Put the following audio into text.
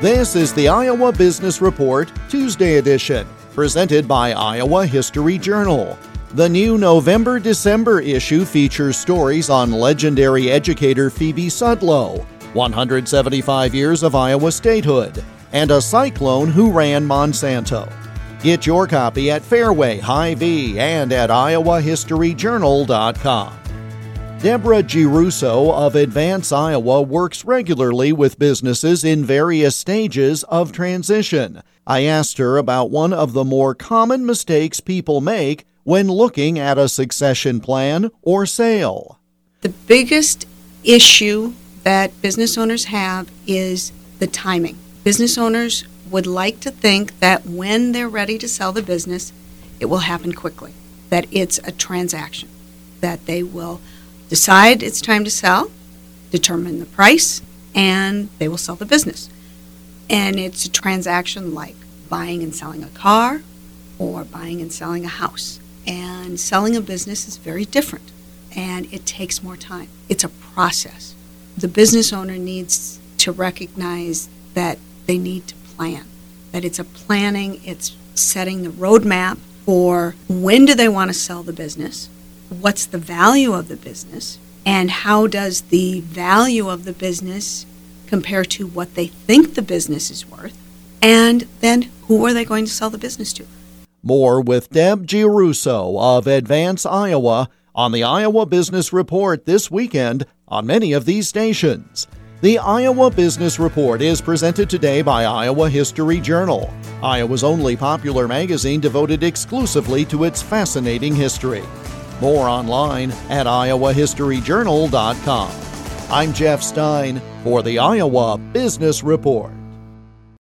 This is the Iowa Business Report, Tuesday edition, presented by Iowa History Journal. The new November December issue features stories on legendary educator Phoebe Sudlow, 175 years of Iowa statehood, and a cyclone who ran Monsanto. Get your copy at Fareway, Hy-Vee, and at iowahistoryjournal.com. Deborah Giruso of Advance Iowa works regularly with businesses in various stages of transition. I asked her about one of the more common mistakes people make when looking at a succession plan or sale. The biggest issue that business owners have is the timing. Business owners would like to think that when they're ready to sell the business, it will happen quickly, that it's a transaction, that they will decide it's time to sell, determine the price, and they will sell the business. And it's a transaction like buying and selling a car or buying and selling a house. And selling a business is very different and it takes more time. It's a process. The business owner needs to recognize that they need to plan, that it's a planning, it's setting the roadmap for when do they want to sell the business, what's the value of the business and how does the value of the business compare to what they think the business is worth? And then who are they going to sell the business to? More with deb giruso of advance iowa on the iowa business report this weekend on many of these stations. The Iowa Business Report is presented today by Iowa History Journal, Iowa's only popular magazine devoted exclusively to its fascinating history. More online at iowahistoryjournal.com. I'm Jeff Stein for the Iowa Business Report.